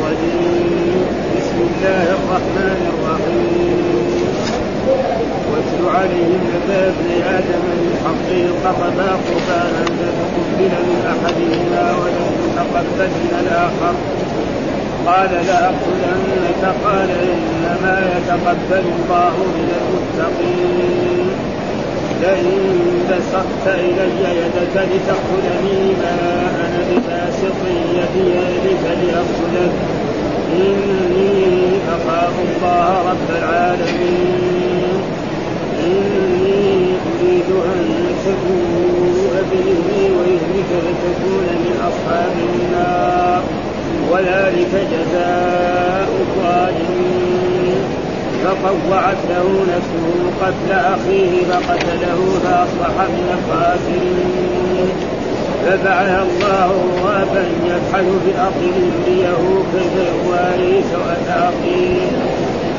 الرجيم. بسم الله الرحمن الرحيم. واتل عليهم نبأ آدم بالحق قربا قربانا فتقبل من أحدهما ولم يتقبل من الآخر. قال لأقتلنك قال إنما يتقبل الله من المتقين. لئن بسطت إلي يدك لتأخذني ما أنا بباسط يدي إليك لأخذك إني أخاف الله رب العالمين. إني أريد أن تبوء بإذني وإذنك فتكون من أصحاب النار. وذلك جزاء الظالمين. فطوعت له نفسه قتل أخيه فقتله فأصبح من الخاسرين. فبعث الله غابا يبحث في الأرض ليريه كيف يواري سوءة أخيه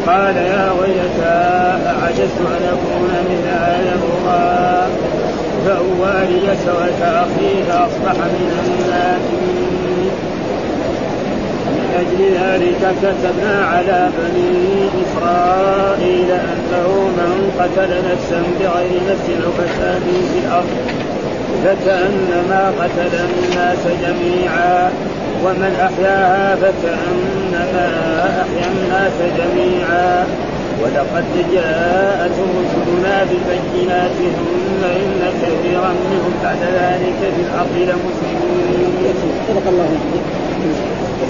قال يا ويلتى أعجزت أن أكون من هذا الغراب فأواري سوءة أخيه فأصبح من النادمين أجل ذلك كتبنا على بني إسرائيل أنه من قتل نفسا بغير نفس أو فساد في الأرض. فكأنما قتل الناس جميعا. ومن أحياها فكأنما أحيا الناس جميعا. ولقد جاءت رسلنا بالبينات ثم إن كثيرا منهم بعد ذلك في الأرض لمسلمون. صدق الله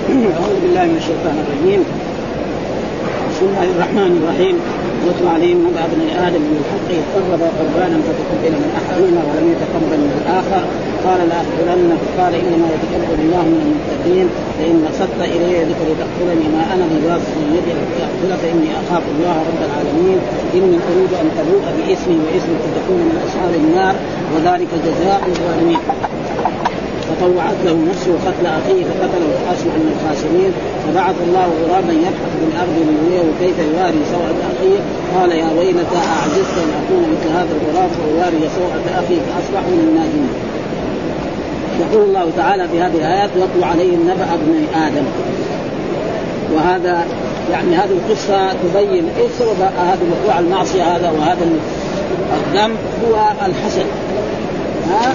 أعوذ بالله من الشيطان الرجيم. بسم الله الرحمن الرحيم. يتلو عليهم نبأ ابن آدم بالحق قرب قربانا فتقبل من أحدهما ولم يتقبل من الآخر. قال لأقتلنك قال إنما يتقبل الله من المتقين فإن بسطت إلي يدك لتقتلني ما أنا بباسط يدي لأقتلك إني أخاف الله رب العالمين. إني أريد أن تبوء باسمي واسمك تكون من أصحاب النار وذلك جزاء الظالمين. فطوعت له نفسه قتل أخيه فقتله فاصبح من الخاسرين فبعث الله غرابا يبحث في الأرض ليريه كيف يواري سوءة أخيه قال يا ويلتى أعجزت أن أكون مثل هذا الغراب فاواري سوءة أخي فأصبح من النادمين. يقول الله تعالى في هذه الآيات واتلو عليهم نبأ ابن آدم. وهذا يعني هذه القصة تبين إيش سبب هذا وقوع المعصية هذا وهذا الذنب هو الحسد. ها؟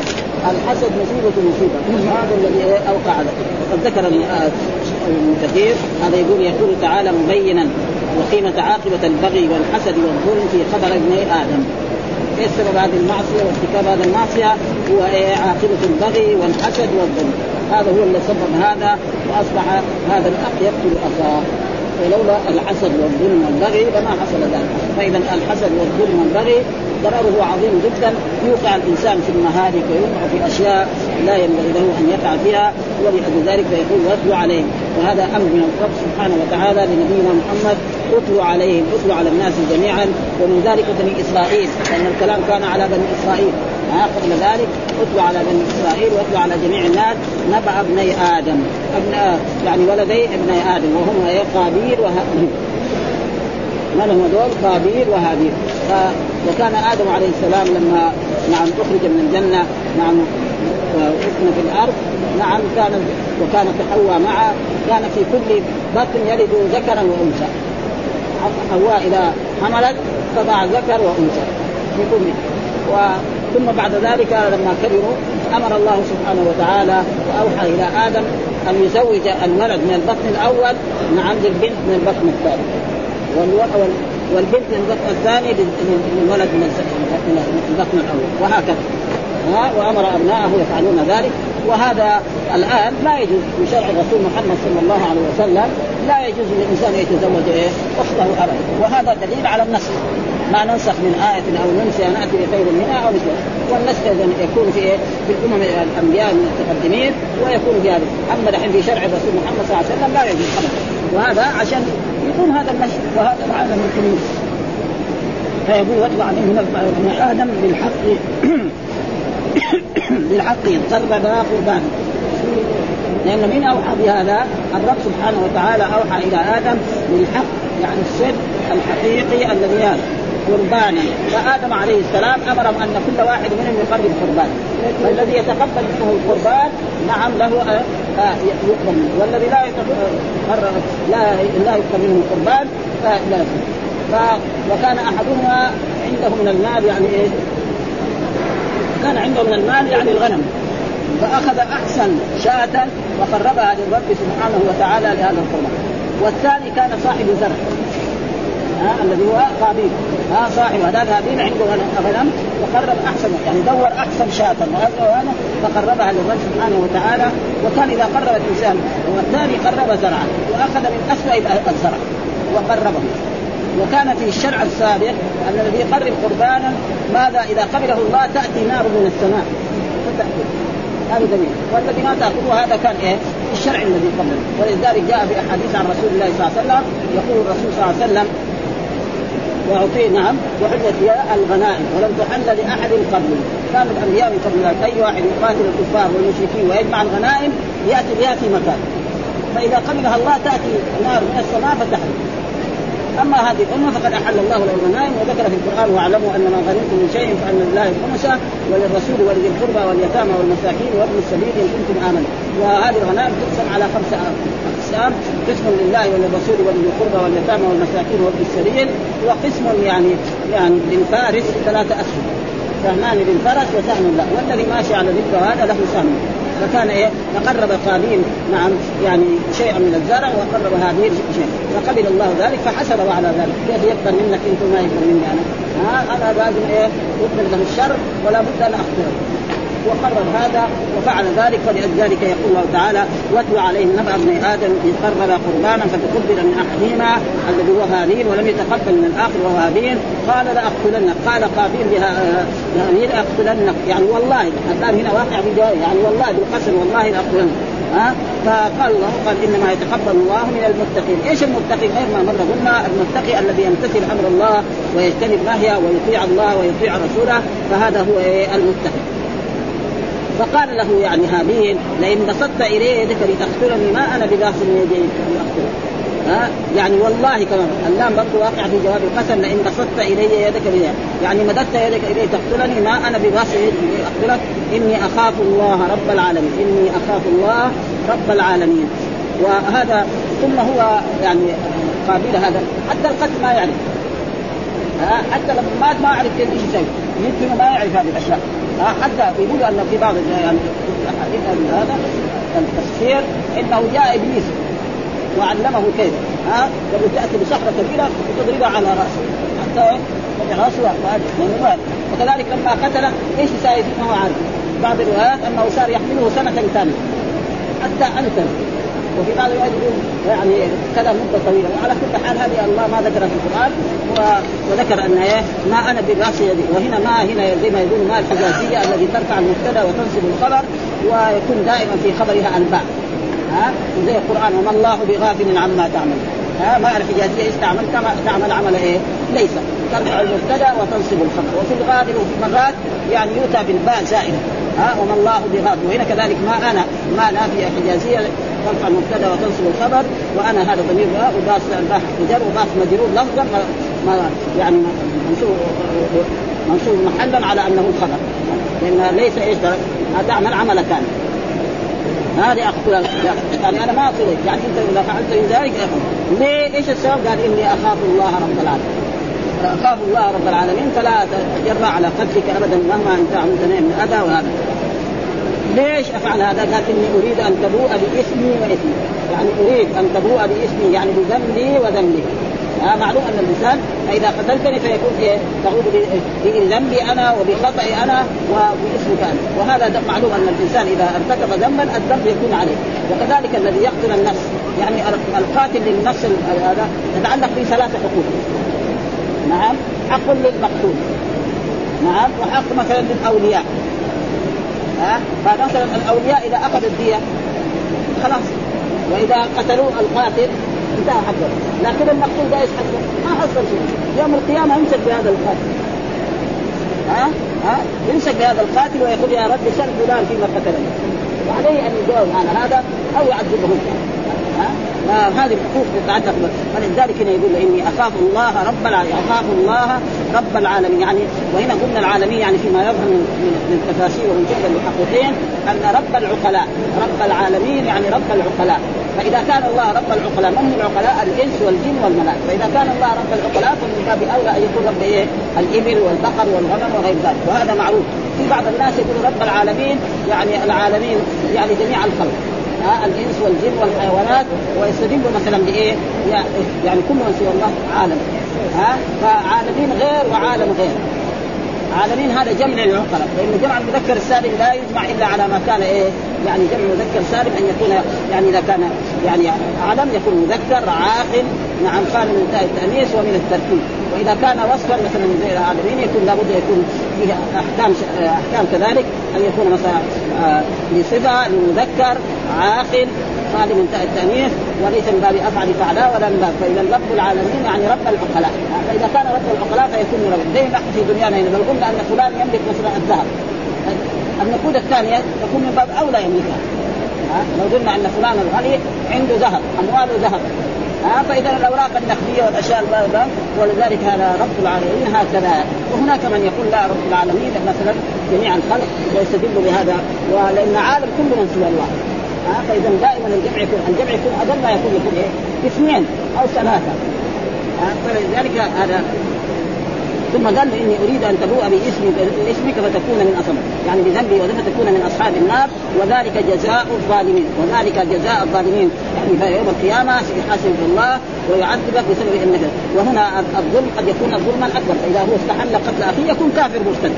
الحسد مصيبة مصيبة. هذا الذي أوقع هذا وقد ذكر ابن كثير هذا يقول يقول تعالى مبينا وقيمة عاقبة البغي والحسد والظلم في خبر ابني آدم. إيش سبب هذه المعصية وارتكاب هذه المعصية؟ هو إيه؟ عاقبة البغي والحسد والظلم. هذا هو اللي سبب هذا وأصبح هذا الأخ يقتل أخاه. ولولا الحسد والظلم والبغي لما حصل ذلك. فإذا الحسد والظلم والبغي ضرره عظيم جدا. يوقع الإنسان في المهالك ويوقع في أشياء لا ينبغي له أن يقع فيها ذلك فيقول واتلو عليهم وهذا أمر من الرب سبحانه وتعالى لنبينا محمد اتلو عليهم اتلو على الناس جميعا. ومن ذلك بني إسرائيل لأن الكلام كان على بني إسرائيل. قبل ذلك اتلو على بني إسرائيل واتلو على جميع الناس. نبأ ابني آدم. ابن يعني ولدي ابني آدم وهم قابيل من هم هذول قابيل وهابيل ف... وكان آدم عليه السلام لما نعم أخرج من الجنة نعم واسكن في الأرض نعم كان وكانت حواء معه كان في كل بطن يلد ذكرا وأنثى. حواء إذا حملت فضع ذكر وأنثى في كل. و ثم بعد ذلك لما كبروا أمر الله سبحانه وتعالى وأوحى إلى آدم أن يزوج الولد من البطن الأول نعم للبنت من البطن الثاني. والبنت من البطن الثاني للولد من البطن الأول. وهكذا. ها؟ وأمر ابنائه يفعلون ذلك. وهذا الآن لا يجوز في شرع الرسول محمد صلى الله عليه وسلم لا يجوز للإنسان يتزوج إيه؟ أخته ابدا. وهذا دليل على النسخ. ما ننسخ من آية أو ننسى نأتي بخير منها أو مثلها والنسخ إذا يكون في إيه؟ في الأمم الأنبياء المتقدمين ويكون في هذا. أما دحين في شرع الرسول محمد صلى الله عليه وسلم لا يجوز. أبدا وهذا عشان يكون هذا النسخ وهذا العالم الكريم. فيقول واتبع عليهم ابن آدم بالحق بالحق قرب قربان. لأن من أوحى بهذا؟ الرب سبحانه وتعالى أوحى إلى آدم بالحق يعني الصدق الحقيقي الذي هذا. قربانا فآدم عليه السلام امرهم أن كل واحد منهم يقرب قربان فالذي يتقبل منه القربان نعم له آه، آه، يقبل. منه والذي لا يتقبل لا لا يقبل منه القربان فلا ف... وكان أحدهما عنده من المال يعني إيش؟ كان عنده من المال يعني الغنم. فأخذ أحسن شاة وقربها للرب سبحانه وتعالى لهذا القربان. والثاني كان صاحب زرع. ها الذي هو قابيل ها صاحب هذا هابيل عنده غنم وقرب أحسن يعني دور أحسن شاة. فقربها للرب سبحانه وتعالى وكان إذا قرب الإنسان والثاني قرب زرعا وأخذ من اسوء الزرع وقربه. وكان في الشرع السابق ان الذي يقرب قربانا ماذا؟ إذا قبله الله تأتي نار من السماء. هذا دليل والذي ما تأخذه هذا كان إيه؟ الشرع الذي قبله. ولذلك جاء في أحاديث عن رسول الله صلى الله عليه وسلم يقول الرسول صلى الله عليه وسلم وأعطي نعم وحلت الغنائم ولم تحل لأحد قبلي كان الأنبياء من قبل أي واحد يقاتل الكفار والمشركين ويجمع الغنائم يأتي بها في مكان. فإذا قبلها الله تأتي نار من السماء فتحرق أما هذه الأمة فقد أحل الله له الغنائم وذكر في القرآن واعلموا أن ما غنمتم من شيء فأن لله خمسه وللرسول ولذي القربى واليتامى والمساكين وابن السبيل إن كنتم امنوا وهذه الغنائم تقسم على خمسه اقسام قسم لله وللرسول ولذي القربى واليتامى والمساكين وابن السبيل. وقسم يعني يعني للفارس ثلاثة أسهم. سهمان للفرس وسهم له والذي ماشي على ذكر هذا له سهم. فكان إيه؟ فقرب قابيل نعم يعني شيئا من الزرع وقرب هابيل شيء فقبل الله ذلك فحسبه على ذلك. كيف يقبل منك انت ما يقبل مني أنا ها؟ أنا لازم إيه؟ يقبل له الشر ولا بد أن اخبره وقرر هذا وفعل ذلك فلذلك يقول الله تعالى واتلو عليهم نبأ ابن آدم إذ قرب قربانا فتقبل من أحدهما الذي هو هابيل ولم يتقبل من الآخر وهو هابيل قال لاقتلنك قال قابيل لهابيل لاقتلنك يعني والله الآن هنا واقع في يعني والله بالقسم والله لاقتلنك ها فقال الله قال إنما يتقبل الله من المتقين، إيش المتقي؟ غير ما مر قلنا المتقي الذي يمتثل أمر الله ويجتنب نهيه ويطيع الله ويطيع رسوله فهذا هو المتقي. فقال له يعني هابيل لئن بسطت الي يدك لتقتلني ما أنا بباسط يدي لاقتلك ها؟ يعني والله كمان اللام برضه واقع في جواب القسم لئن بسطت إلي يدك لي يعني مددت يدك الي تقتلني ما أنا بباسط يدي لاقتلك إني أخاف الله رب العالمين إني أخاف الله رب العالمين. وهذا ثم هو يعني قابيل هذا حتى القتل ما يعرف ها؟ حتى لما مات ما عرف كيف يسوي يمكن ما يعرف هذه الأشياء. ها؟ حتى يقولوا أن في بعض يعني هذا التفسير إنه جاء إبليس وعلمه كيف. ها؟ قبل تأتي بصخرة كبيرة وتضربها على رأسه. حتى رأسه وكذلك لما قتل إيش يساوي ما هو عارف. بعض الروايات أنه صار يحمله سنة كامله حتى انتن وفي بعض يقول يعني كذا مدة طويلة. وعلى كل حال هذه الله ما ذكر في القرآن وذكر أن إيه ما أنا براس يدي. وهنا ما هنا زي ما يقول ما الحجازية الذي ترفع المبتدأ وتنصب الخبر ويكون دائما في خبرها انباء ها؟ زي القرآن وما الله بغافل عما تعمل ها؟ ما الحجازية إيش تعمل تعمل عمل إيه؟ ليس. ترفع المبتدأ وتنصب الخبر وفي الغالب وفي مرات يعني يؤتى بالباء زائدة. ها وما الله بغافل. وهنا كذلك ما أنا ما نافيه حجازيه ترفع المبتدأ وتنصب الخبر وأنا هذا ضمير وباس الباء مجر وباس مجرور لفظا ما يعني منصوب محلا على أنه الخبر لأن ليس إيش تعمل عمل كان. هذه اقتل يعني أنا ما اقتلك يعني أنت إذا فعلت ذلك ليه؟ إيش السبب؟ قال إني أخاف الله رب العالمين. اخاف الله رب العالمين فلا تجرى على قتلك ابدا مهما أنت عملت من اذى وهذا ليش أفعل هذا؟ قال اني أريد أن تبوء باسمي واثمي، يعني أريد أن تبوء باسمي يعني بذنبي وذنبي. آه معلوم أن الإنسان فاذا قتلتني فيكون إيه؟ تعود بذنبي أنا وبخطئي أنا وباسمك أنت، وهذا معلوم أن الإنسان إذا ارتكب ذنبا الذنب يكون عليه، وكذلك الذي يقتل النفس، يعني القاتل للنفس هذا يتعلق بثلاثه حقوق. نعم، حق للمقتول. نعم، وحق مثلا للأولياء. ها؟ فمثلا الأولياء إذا أخذوا الدية خلاص. وإذا قتلوا القاتل انتهى حقه لكن المقتول ده إيش حقه؟ ما حصل شيء. يوم القيامة يمسك بهذا القاتل. ها؟ ها؟ يمسك بهذا القاتل ويقول يا رب سل فلان فيما قتلني. وعليه أن يجاوب عن هذا أو يعذبه. ها هذه الحقوق تتعلق فلذلك هنا يقول إني أخاف الله رب العالمين أخاف الله رب العالمين. يعني وهنا قلنا العالمين يعني فيما يظهر من من التفاسير ومن جمله المحققين أن رب العقلاء رب العالمين يعني رب العقلاء. فإذا كان الله رب العقلاء من هم العقلاء؟ الإنس والجن والملائكة، فإذا كان الله رب العقلاء فمن باب أولى أن يكون رب إيه؟ الإبل والبقر والغنم وغير ذلك، وهذا معروف، في بعض الناس يقول رب العالمين يعني العالمين يعني جميع الخلق، ها الإنس والجن والحيوانات ويستدل مثلا بإيه؟ يعني كل من سوى الله عالم. ها؟ فعالمين غير وعالم غير. عالمين هذا جمع للعقلاء لأن جمع المذكر السالم لا يجمع إلا على ما كان إيه؟ يعني جمع مذكر سالم أن يكون يعني إذا كان يعني علم يكون مذكر عاقل. نعم خال من التأنيث ومن التركيب. وإذا كان وصفا مثلا زي العالمين يكون لابد يكون فيه أحكام أحكام كذلك. أن يكون مثلا آه لصفة لمذكر. عاقل خالي من تاء التأنيث وليس من باب أفعل فعلا ولا من باب فإذا رب العالمين يعني رب العقلاء. فإذا كان رب العقلاء فيكون رب. زي نحن في دنيانا هنا قلنا ان فلان يملك مثلا الذهب. النقود الثانية تكون من باب أولى يملكها لو قلنا أن فلان الغني عنده ذهب أمواله ذهب. ها؟ فإذا الأوراق النقدية والأشياء الباردة ولذلك هذا رب العالمين هكذا. وهناك من يقول لا رب العالمين مثلا جميع الخلق ويستدل بهذا ولأن عالم كل من سوى الله. ها؟ فإذا دائما الجمع يكون الجمع يكون أقل ما يكون يكون إيه؟ اثنين أو ثلاثة. فلذلك هذا ثم قال إني أريد أن تبوء باسمي باسمك فتكون من اصحاب يعني بذنبي وذنب تكون من أصحاب النار وذلك جزاء الظالمين. وذلك جزاء الظالمين. يعني في يوم القيامة يحاسبك الله ويعذبك بسبب انك وهنا الظلم قد يكون ظلما اكبر فإذا هو استحل قتل أخيه يكون كافر مرتد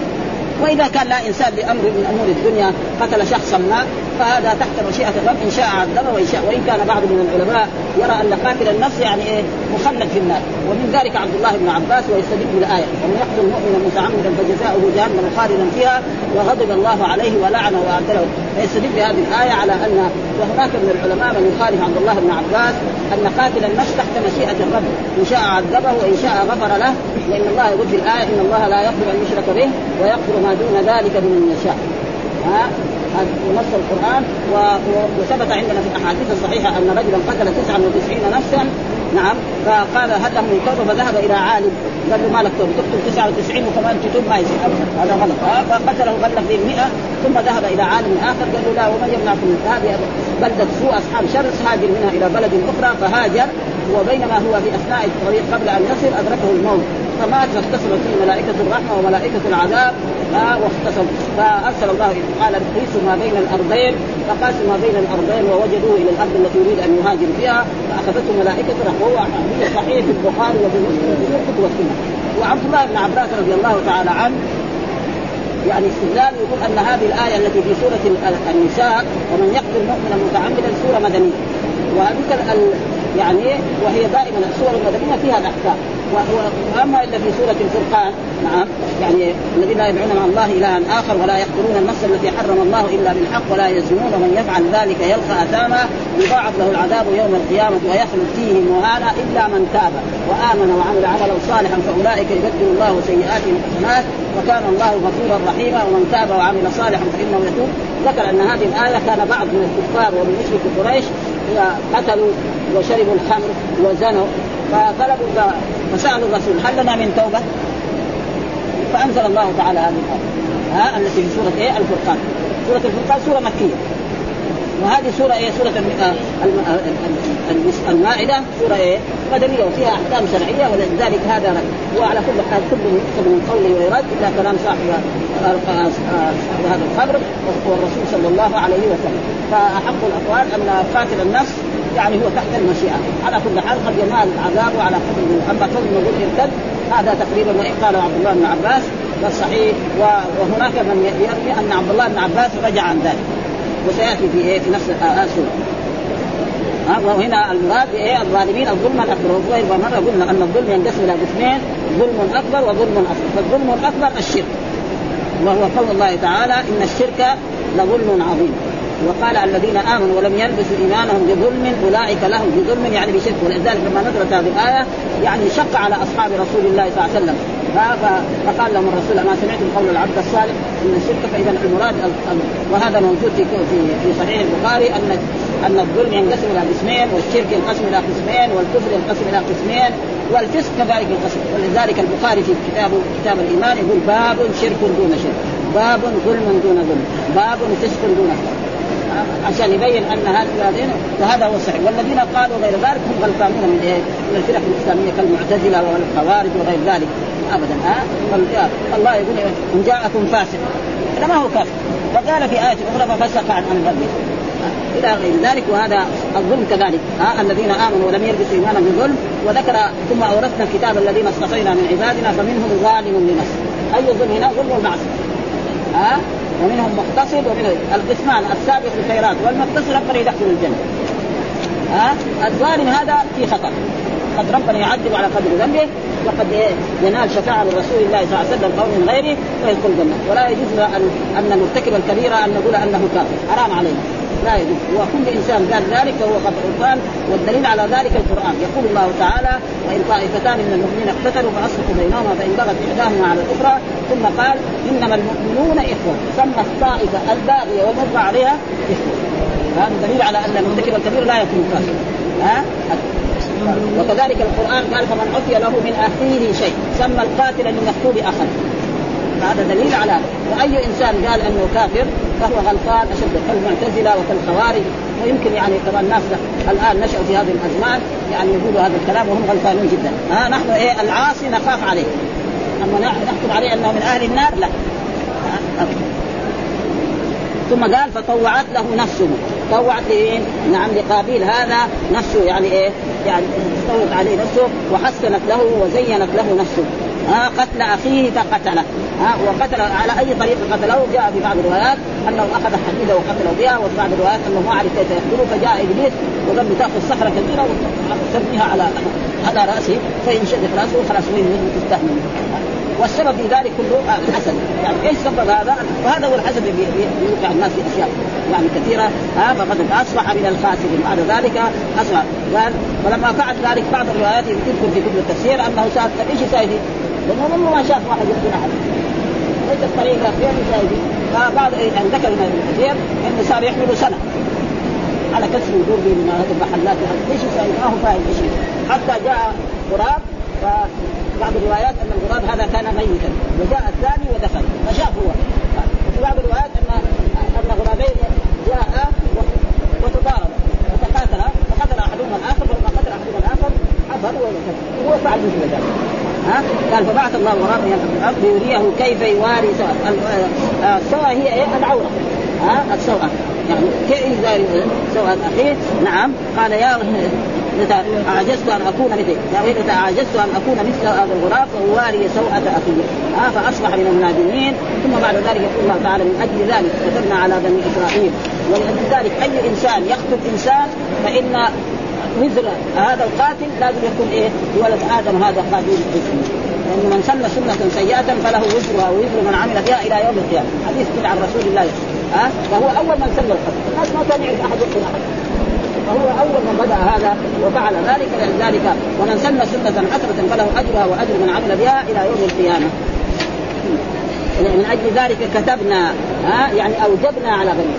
وإذا كان لا إنسان لأمر من أمور الدنيا قتل شخصا ما فهذا تحت مشيئة الرب إن شاء عذبه وإن شاء وإن كان بعض من العلماء يرى أن قاتل النفس يعني إيه مخلد في النار. ومن ذلك عبد الله بن عباس ويستدل بالآية ومن يقتل مؤمنا متعمدا فجزاؤه جهنم خالدا فيها وغضب الله عليه ولعنه واعد له فيستدل بهذه الآية على أن وهناك من العلماء من يخالف عبد الله بن عباس أن قاتل النفس تحت مشيئة الرب إن شاء عذبه وإن شاء غفر له لأن الله يقول في الآية إن الله لا يغفر أن يشرك به ويغفر ما دون ذلك لمن يشاء. ها؟ نص القرآن وثبت عندنا في الأحاديث الصحيحة أن رجلا قتل 99 نفسا. نعم. فقال هل له من توبه فذهب إلى عالم. قال له ما لك توبة؟ تقتل 99 وكمان تتوب ما يصير. هذا غلط. فقتله غلق به 100 ثم ذهب إلى عالم آخر. قال له لا ومن يمنعكم من هذه بلدة سوء أصحاب شر. هاجر منها إلى بلد أخرى. فهاجر. وبينما هو في اثناء الطريق قبل أن يصل أدركه الموت. فمات فاختصم فيه ملائكة الرحمة وملائكة العذاب آه واختصم فأرسل الله قال قيسوا ما بين الأرضين. فقاسوا ما بين الأرضين ووجدوه إلى الأرض التي يريد أن يهاجر فيها. فأخذته ملائكة الرحمة. وهو حديث صحيح في البخاري وفي مسلم وفي الكتب والسنة. وعبد الله بن عباس رضي الله تعالى عنه يعني استدلال يقول أن هذه الآية التي في سورة النساء ومن يقتل مؤمنا متعمدا سورة مدنية. وهذه يعني وهي دائما السور المدنيه فيها الأحكام. وأما إلا في سورة الفرقان نعم يعني الذين يدعون مع الله إلها آخر ولا يقتلون النفس التي حرم الله إلا بالحق ولا يزنون ومن يفعل ذلك يلقى أثاما يضاعف له العذاب يوم القيامة ويخلد فيه مهانا إلا من تاب وآمن وعمل عملا صالحا فأولئك يبدل الله سيئاتهم حسنات وكان الله غفورا رحيما. ومن تاب وعمل صالحا فإنه يتوب. ذكر أن هذه الآية كان بعض من الكفار ومن مشرك قريش قتلوا وشربوا الخمر وزنوا فطلبوا فسألوا الرسول هل لنا من توبة؟ فأنزل الله تعالى هذه الآية ها التي في سورة إيه؟ الفرقان سورة الفرقان سورة مكية وهذه سورة إيه؟ سورة المائدة سورة إيه؟ مدنية وفيها أحكام شرعية ولذلك هذا رد وعلى كل حال كل يؤخذ من قوله ويرد إلا كلام صاحب هذا الخبر والرسول صلى الله عليه وسلم فأحق الأقوال أن قاتل النفس يعني هو تحت المشيئة على كل حال قد ينال العذاب على قدر أما كون نقول يرتد هذا تقريبا وإن قاله عبد الله بن عباس فالصحيح وهناك من يروي أن عبد الله بن عباس رجع عن ذلك وسيأتي في إيه؟ في نفس السوره ها؟ وهنا المراد بايه الظالمين الظلم الأكبر. وغير مرة قلنا أن الظلم ينقسم إلى قسمين ظلم أكبر وظلم أصغر. فالظلم الأكبر الشرك. وهو قول الله تعالى إن الشرك لظلم عظيم. وقال الذين آمنوا ولم يلبسوا إيمانهم بظلم أولئك لهم بظلم يعني بشرك. ولذلك لما نزلت هذه الآية يعني شق على أصحاب رسول الله صلى الله عليه وسلم. فقال لهم الرسول اما سمعتم قول العبد الصالح إن الشرك فإذا المراد وهذا موجود في في صحيح البخاري ان أن الظلم ينقسم إلى قسمين والشرك ينقسم إلى قسمين والكفر ينقسم إلى قسمين والفسق كذلك ينقسم. ولذلك البخاري في كتابه كتاب الإيمان يقول باب شرك دون شرك باب ظلم دون ظلم باب فسق دون فسق. عشان يبين أن هذين وهذا هو الصحيح. والذين قالوا غير ذلك هم غلطانون من إيه؟ من الفرق الإسلامية كالمعتزلة والخوارج وغير ذلك. ابدا ها؟ الله يقول إن جاءكم فاسق. هذا ما هو كافر وقال في آية أخرى ففسق عن أمر ربه. إلى غير ذلك وهذا الظلم كذلك. ها؟ الذين آمنوا ولم يلبسوا إيمانهم بظلم وذكر ثم أورثنا الكتاب الذين اصطفينا من عبادنا فمنهم ظالم لنفسه. أي ظلم هنا؟ ظلم المعصية. ها؟ ومنهم مقتصد ومنهم القسمان السابق بالخيرات والمقتصد ربنا يدخل الجنة. ها؟ الظالم هذا في خطر. قد ربنا يعذب على قدر ذنبه وقد ينال شفاعة رسول الله صلى الله عليه وسلم أو من غيره ويدخل الجنة. ولا يجوز ان أن مرتكب الكبيرة أن نقول أنه كافر. حرام علينا. لا يجوز. وكل إنسان قال ذلك فهو قد غفران والدليل على ذلك القرآن. يقول الله تعالى وإن طائفتان من المؤمنين اقتتلوا فأصلحوا بينهما فإن بغت إحداهما على الأخرى ثم قال إنما المؤمنون إخوة سمى الطائفة الباغية والمرضى عليها إخوة. هذا دليل على أن المرتكب الكبير لا يكون كافر ها؟ وكذلك القرآن قال فمن عفي له من اخيه شيء سمى القاتل للمقتول اخا. هذا دليل على وأي إنسان قال أنه كافر فهو غلطان أشد كالمعتزله وكالخوارج. ويمكن يعني كمان الناس الآن نشأوا في هذه الأزمان يعني يقولوا هذا الكلام وهم غلطانين جدا. ها نحن إيه العاصي نخاف عليه. أما نحكم عليه أنه من أهل النار لا. ثم قال فطوعت له نفسه. طوعت لمين؟ نعم لقابيل هذا نفسه يعني إيه؟ يعني استولت عليه نفسه وحسنت له وزينت له نفسه. ها قتل أخيه فقتله. ها وقتل على أي طريقه قتله؟ جاء في بعض الروايات أنه أخذ حديده وقتله بها وفي بعض الروايات أنه ما عرف كيف يقتله فجاء إبليس وقال تاخذ صخره كبيرة وترميها على على رأسه فينشدق رأسه خلاص وين تستحمل والسبب في ذلك كله الحسد. يعني إيش سبب هذا؟ وهذا هو الحسد اللي يوقع الناس في أشياء يعني كثيرة. ها فقد أصبح من الخاسرين بعد ذلك أصبح. قال ولما فعل ذلك بعض الروايات يذكر في كتب التفسير أنه سأل إيش يساوي لأنه ما شاف واحد يقتل أحد. ليس الطريقة فين يساوي فبعض يعني ذكر ابن كثير إنه صار يحمل سنة. على كسر وجود من هذه المحلات إيش يساوي؟ ما هو فاهم إيش حتى جاء غراب بعض الروايات ان الغراب هذا كان ميتا وجاء الثاني ودخل فشاف هو. وفي بعض الروايات ان أن غرابين جاء وتضارب وتقاتلا فقتل أحدهما الآخر ولما قتل أحدهما الآخر حفر وهو فعل مثل ذلك ها؟ قال فبعث الله غرابا ينقذ الأرض ليريه كيف يواري سواء السواء هي إيه؟ العورة. ها؟ السوء. يعني كيف يواري سواء اخيه نعم. قال يا عجزت أن أكون مثل يا متى عجزت أن أكون مثل هذا الغراب فأواري سوءة أخي. آه فأصبح من النادمين ثم بعد ذلك يقول الله تعالى من أجل ذلك كتبنا على بني إسرائيل. ولأجل ذلك أي إنسان يقتل إنسان فإن وزر هذا القاتل لازم يكون إيه؟ ولد آدم هذا قاتل لأن من سن سنة سيئة فله وزرها ووزر من عمل بها إلى يوم القيامة، حديث عن رسول الله. ها أه؟ فهو أول من سن القتل، الناس ما كان يعرف أحد يقتل أحد، فهو أول من بدأ هذا وفعل ذلك ذلك ومن سن سنة حسنة فله أجرها وأجر من عمل بها إلى يوم القيامة. من أجل ذلك كتبنا ها يعني أوجبنا على بني.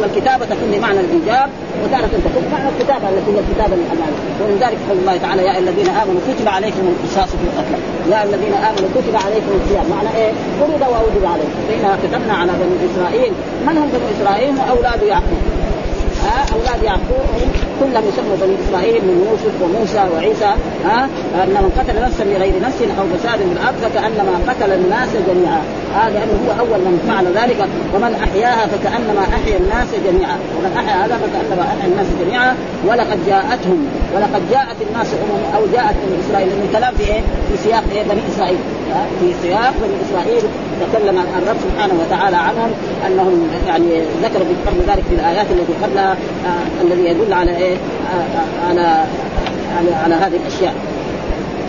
والكتابة تكون بمعنى الإيجاب وتارة تكون بمعنى الكتابة التي هي الكتابه للامانه ومن ذلك قول الله تعالى يا الذين آمنوا كتب عليكم القصاص في القتل. يا الذين آمنوا كتب عليكم الصيام. معنى إيه؟ فرض وأوجب عليكم. فإنها كتبنا على بني إسرائيل. من هم بني إسرائيل؟ أولاد يعقوب. أولاد يعقوب كلهم يسموا بني إسرائيل من يوسف وموسى وعيسى ها؟ أن من قتل نفسا بغير نفس أو فساد في الأرض فكأنما قتل الناس جميعا. هذا لأنه هو أول من فعل ذلك. ومن أحياها فكأنما أحيا الناس جميعا. ومن أحيا هذا فكأنما أحيا الناس جميعا. ولقد جاءتهم ولقد جاءت الناس أمم أو جاءت بني إسرائيل الكلام في إيه؟ في سياق إيه؟ بني إسرائيل. في سياق بني إسرائيل تكلم الرب سبحانه وتعالى عنهم أنهم يعني ذكروا قبل ذلك في الآيات التي قبلها آه الذي يدل على إيه؟ آه آه على على, على هذه الأشياء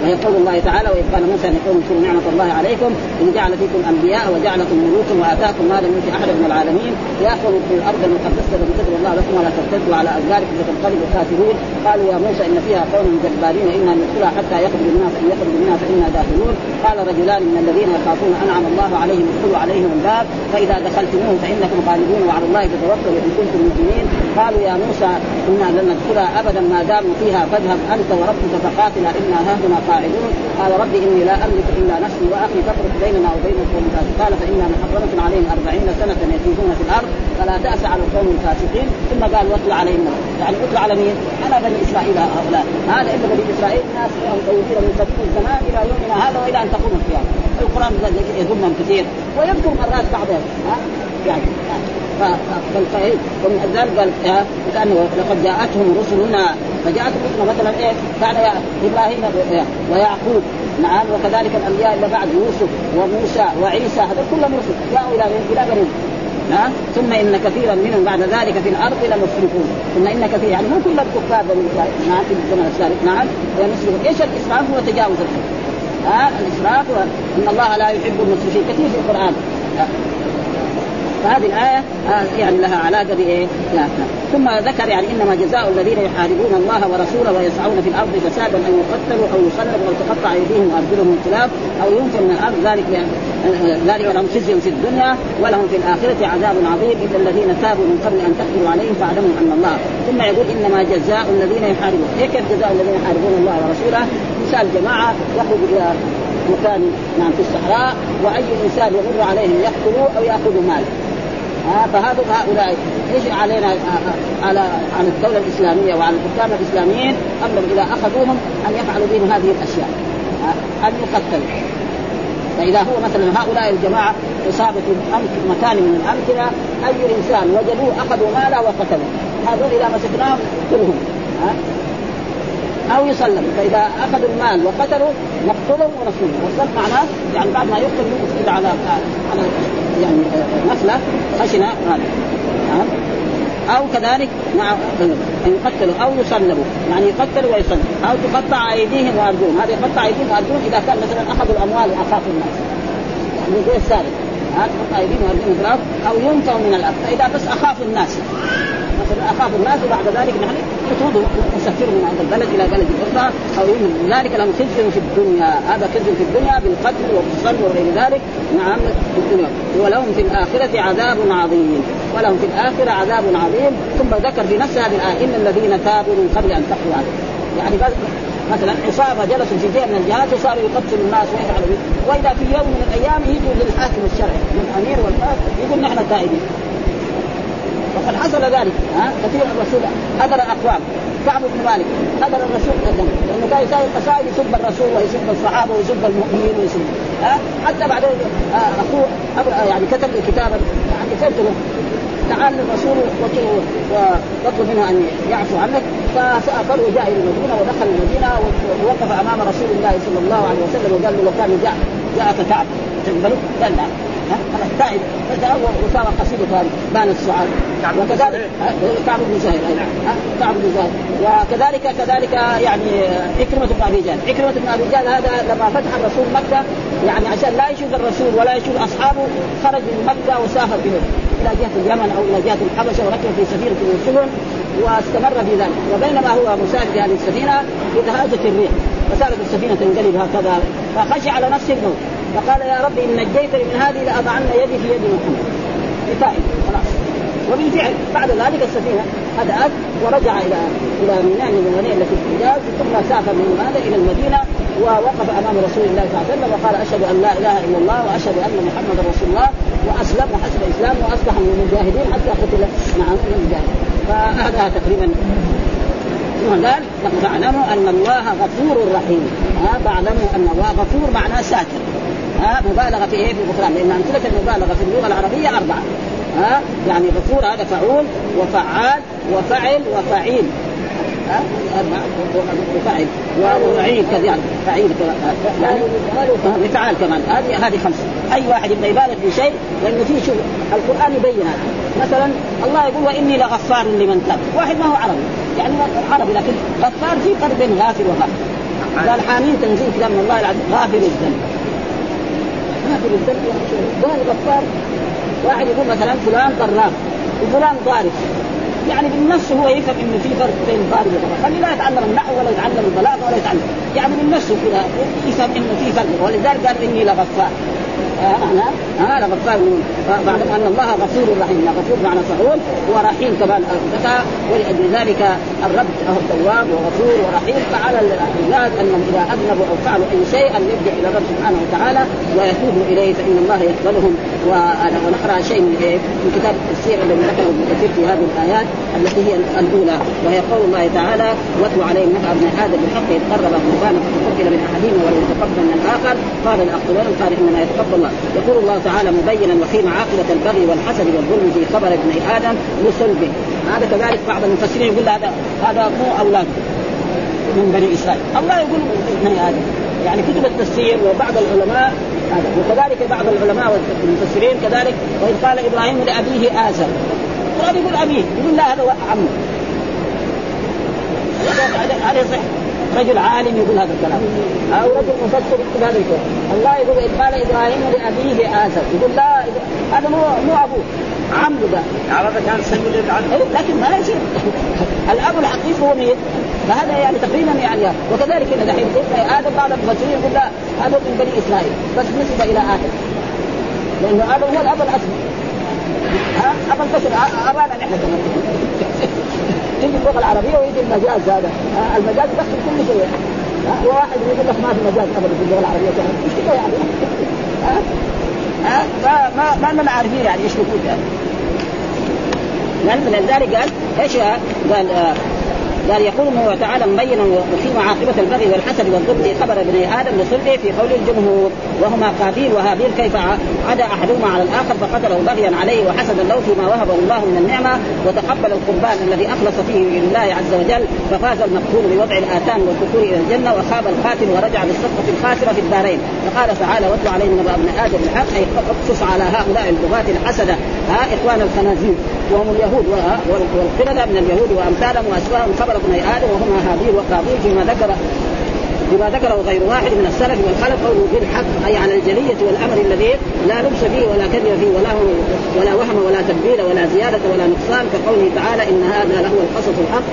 ويقول الله تعالى وإذ قال موسى ان يقوم اذكروا نعمة الله عليكم إن جعل فيكم أنبياء وجعلكم ملوكا وآتاكم ما لم يؤت أحد من العالمين ياخذ في الأرض المقدسه التي تدعو الله لكم ولا ترتدوا على ادباركم فتنقلبوا خاسرين. قالوا يا موسى إن فيها قوم جبارين أنا ندخلها حتى يخرج الناس إن يخرج منها فانا داخلون. قال رجلان من الذين يخافون أنعم الله عليهم ادخلوا عليهم الباب. فإذا دخلتموه فإنكم غالبون وعلى الله فتوكلوا إن كنتم مؤمنين. قالوا يا موسى إنا لن ندخلها أبدا ما داموا فيها فاذهب أنت وربك فقاتلا إنا هاهنا قاعدون قال ربي إني لا أملك إلا نفسي وأخي فافرق بيننا وبين القوم قال فانا محرمه عليهم أربعين سنة يتيهون في الأرض فلا تأس على القوم الفاسقين. ثم قال واتل عليهم يعني اتل على مين؟ على بني إسرائيل هؤلاء. هذا ان بني إسرائيل ناس مطولين من قديم الزمان إلى يومنا هذا وإلى أن تقوم القيامه القرآن يذمهم كثير ويذكر مرات بعضهم. ها؟ يعني. فالفائد ومن ذلك قال كانه لقد جاءتهم رسلنا. فجاءت رسلنا مثلا إيه كان إبراهيم ويعقوب. نعم وكذلك الأنبياء اللي بعد يوسف وموسى وعيسى هذا كلهم رسل. جاءوا إلى إلى بني ها؟ ثم إن كثيرا منهم بعد ذلك في الأرض لمسرفون ثم إن كثير يعني مو كل الكفار بني إسرائيل. نعم في الزمن السابق نعم لمسرفون إيش الإسراف هو تجاوز الحد ها؟ الإسراف أن الله لا يحب المسرفين كثير في القرآن. فهذه الآية آه، يعني لها علاقة بإيه؟ لا. ثم ذكر يعني إنما جزاء الذين يحاربون الله ورسوله ويسعون في الأرض فسادا أن يقتلوا أو يصلبوا أو تقطع أيديهم وأرجلهم من خلاف أو ينفوا من الأرض. ذلك يعني ذلك لهم خزي في الدنيا ولهم في الآخرة عذاب عظيم. إلا الذين تابوا من قبل أن تقدروا عليهم فاعلموا أن الله. ثم يقول إنما جزاء الذين يحاربون. إيه كيف جزاء الذين يحاربون الله ورسوله؟ مثال جماعة يخرج إلى مكان نعم في الصحراء وأي إنسان يمر عليهم يقتلوه أو ياخذوا ماله فهذا هؤلاء إيش علينا على على الدولة الإسلامية وعلى الحكام الإسلاميين انهم إذا أخذوهم أن يفعلوا بهم هذه الأشياء أن يقتلوا. فإذا هو مثلا هؤلاء الجماعة إصابة مكان من الامثله أي إنسان وجدوه أخذوا ماله وقتلوا هذول إذا مسكناهم كلهم أو يسلم. فإذا اخذوا المال وقتلوا نقتلهم ونصلهم والصلب معناه يعني بعد ما يقتل يقتل على على يعني نخله خشنة هذا أو كذلك مع إن يقتلوا أو يصلبوا يعني يقتلوا ويصلبوا أو تقطع أيديهم وأرجلهم. هذا يقطع أيديهم وأرجلهم إذا كان مثلا أخذوا الأموال واخافوا الناس. يعني زي السارق. ها تقطع ايديهم الأرض أو ينفوا من الأرض. فإذا بس اخافوا الناس مثلا أخاف الناس وبعد ذلك نحن نطردهم نسفرهم من عند البلد إلى بلد أخرى أو من ذلك لهم خزي في الدنيا. هذا خزي في الدنيا بالقتل والصلب وغير ذلك. نعم في الدنيا. ولهم في الآخرة عذاب عظيم. ولهم في الآخرة عذاب عظيم. ثم ذكر في نفس هذه الآية إن الذين تابوا من قبل أن تقوا عليهم يعني مثلا عصابة جلسوا في جهة من الجهات وصاروا يقتلوا الناس ويفعلوا وإذا في يوم من الأيام يجوا للحاكم الشرعي من الامير والفاس يقول نحن تائبين وقد حصل ذلك ها؟ كثير الرسول حضر الاقوام كعب بن مالك حضر الرسول قدم لأنه كان يساوي القصائد يسب الرسول ويسب الصحابة ويسب المؤمنين ويسب ها؟ حتى بعدين آه، أخوه يعني كتب كتابا يعني كتبت له تعال للرسول واطلب منه أن يعفو عنك. فسافر وجاء إلى المدينة ودخل المدينة ووقف أمام رسول الله صلى الله عليه وسلم وقال له وكان جاء جاءك كعب تقبله؟ قال لا تعب وصار قصيدة هذه بان السعاد وكذلك كعب بن زهير كعب بن زهير وكذلك كذلك يعني عكرمة بن أبي جهل، عكرمة بن أبي جهل هذا لما فتح الرسول مكة يعني عشان لا يشوف الرسول ولا يشوف أصحابه خرج من مكة وسافر بهم إلى جهة اليمن أو إلى جهة الحبشة وركب في سفينة من السفن واستمر في ذلك. وبينما هو مسافر في هذه السفينة إذ هاجت الريح. فصارت السفينة تنقلب هكذا فخشي على نفسه الموت. فقال يا رب إن نجيتني من هذه لأضعن يدي في يد محمد كفايه خلاص. وبالفعل بعد ذلك السفينة هدأت ورجع إلى إلى ميناء من التي في الحجاز ثم سافر من هذا إلى المدينة ووقف أمام رسول الله صلى الله عليه وسلم وقال أشهد أن لا إله إلا الله وأشهد أن محمدا رسول الله وأسلم وحسب الإسلام وأصبح من المجاهدين حتى قتل مع من المجاهدين. فهذا تقريبا ثم قال فاعلموا أن الله غفور رحيم. ها فاعلموا أن الله غفور معناه ساتر ها مبالغة في إيه؟ في الغفران. لأن أمثلة المبالغة في اللغة العربية أربعة. ها يعني غفور هذا فعول وفعال وفعل وفعيل. ها وفعل كذا يعني فعيل يعني مفعال كمان. هذه هذه خمسه أي واحد يبغى يبالغ في شيء لأنه في شوف القرآن يبين هذا. مثلا الله يقول وإني لغفار لمن تاب. واحد ما هو عربي. يعني عربي لكن غفار في فرق بين وغافر قال حامين تنزيل كلام الله العزيز غافر الذنب. الذنب قال غفار واحد يقول مثلا فلان ضراب وفلان ضارب يعني بالنص هو يفهم إنه في فرق بين الفارق والغفار خلي لا يتعلم النحو ولا يتعلم البلاغة ولا يتعلم. يعني بالنص كذا يفهم إنه في فرق ولذلك قال إني لغفار. أنا أنا غفار بعد أن الله غفور رحيم. غفور معنى صحون ورحيم كمان ولأجل ذلك الرب هو التواب وغفور ورحيم. فعلى العباد أنهم إذا أذنبوا أو فعلوا أي شيء أن يرجع إلى الرب سبحانه وتعالى ويتوبوا إليه فإن الله يقبلهم. ونقرأ شيء من إيه؟ من كتاب التفسير الذي ذكره ابن كثير في هذه الآيات التي هي الأولى. وهي قول الله تعالى واتل عليهم نفع ابن آدم بالحق إذ قرب قربانا فتقبل من احدهما ولم يتقبل من الآخر. قال لاقتلن قال إنما يتقبل الله. يقول الله تعالى مبينا وقيم عاقبة البغي والحسد والظلم في خبر ابن آدم لصلبه هذا كذلك بعض المفسرين يقول هذا هذا مو أولاد من بني إسرائيل. الله يقول ابن آدم. يعني كتب التفسير وبعض العلماء هذا. وكذلك بعض العلماء والمفسرين كذلك وإذ قال إبراهيم لأبيه آزر. القران يقول أبيه. يقول لا هذا عمه. هذا يصح رجل عالم يقول هذا الكلام. أو رجل مفسر يقول هذا الكلام. الله يقول إذ قال إبراهيم لأبيه آزر. يقول لا هذا مو مو أبوه عمه ده. هذا كان سيد إيه، لكن ما يصير. الأب الحقيقي هو مين؟ فهذا يعني تقريبا يعني وكذلك إن دحين آدم بعض المفسرين يقول لا هذا من بني إسرائيل. بس نسبه إلى آدم. لأنه آدم هو الأب الاصلي ها ابا البشر ابانا نحن. كمان تيجي اللغة العربية ويجي المجاز هذا. المجاز يدخل كل شيء. وواحد يقول لك ما في مجاز ابدا في اللغة العربية. مش كده يعني؟ ها ما ما ما عارفين يعني إيش نقول يعني؟ لذلك قال إيش قال آه قال يقول الله تعالى مبينا وفي عاقبه البغي والحسد والظلم خبر ابن آدم لصلبه في قول الجمهور وهما قابيل وهابيل كيف عدا أحدهما على الآخر فقتله بغيا عليه وحسدا له فيما وهبه الله من النعمة وتقبل القربان الذي أخلص فيه لله عز وجل ففاز المقتول بوضع الاتان والكفور إلى الجنة وخاب القاتل ورجع بالصفقه الخاسرة في الدارين. فقال تعالى واتل عليهم نبأ ابن آدم بالحق أي اقصص على هؤلاء البغاة الحسدة. ها إخوان الخنازير. وهم اليهود والقردة من اليهود وأمثالهم واسواهم خبر ابن آدم وهما هابيل وقابيل فيما ذكر بما ذكره غير واحد من السلف والخلف قوله بالحق أي على الجلية والأمر الذي لا لبس فيه ولا كذب فيه ولا ولا وهم ولا تبديل ولا زيادة ولا نقصان كقوله تعالى إن هذا لهو القصص الحق.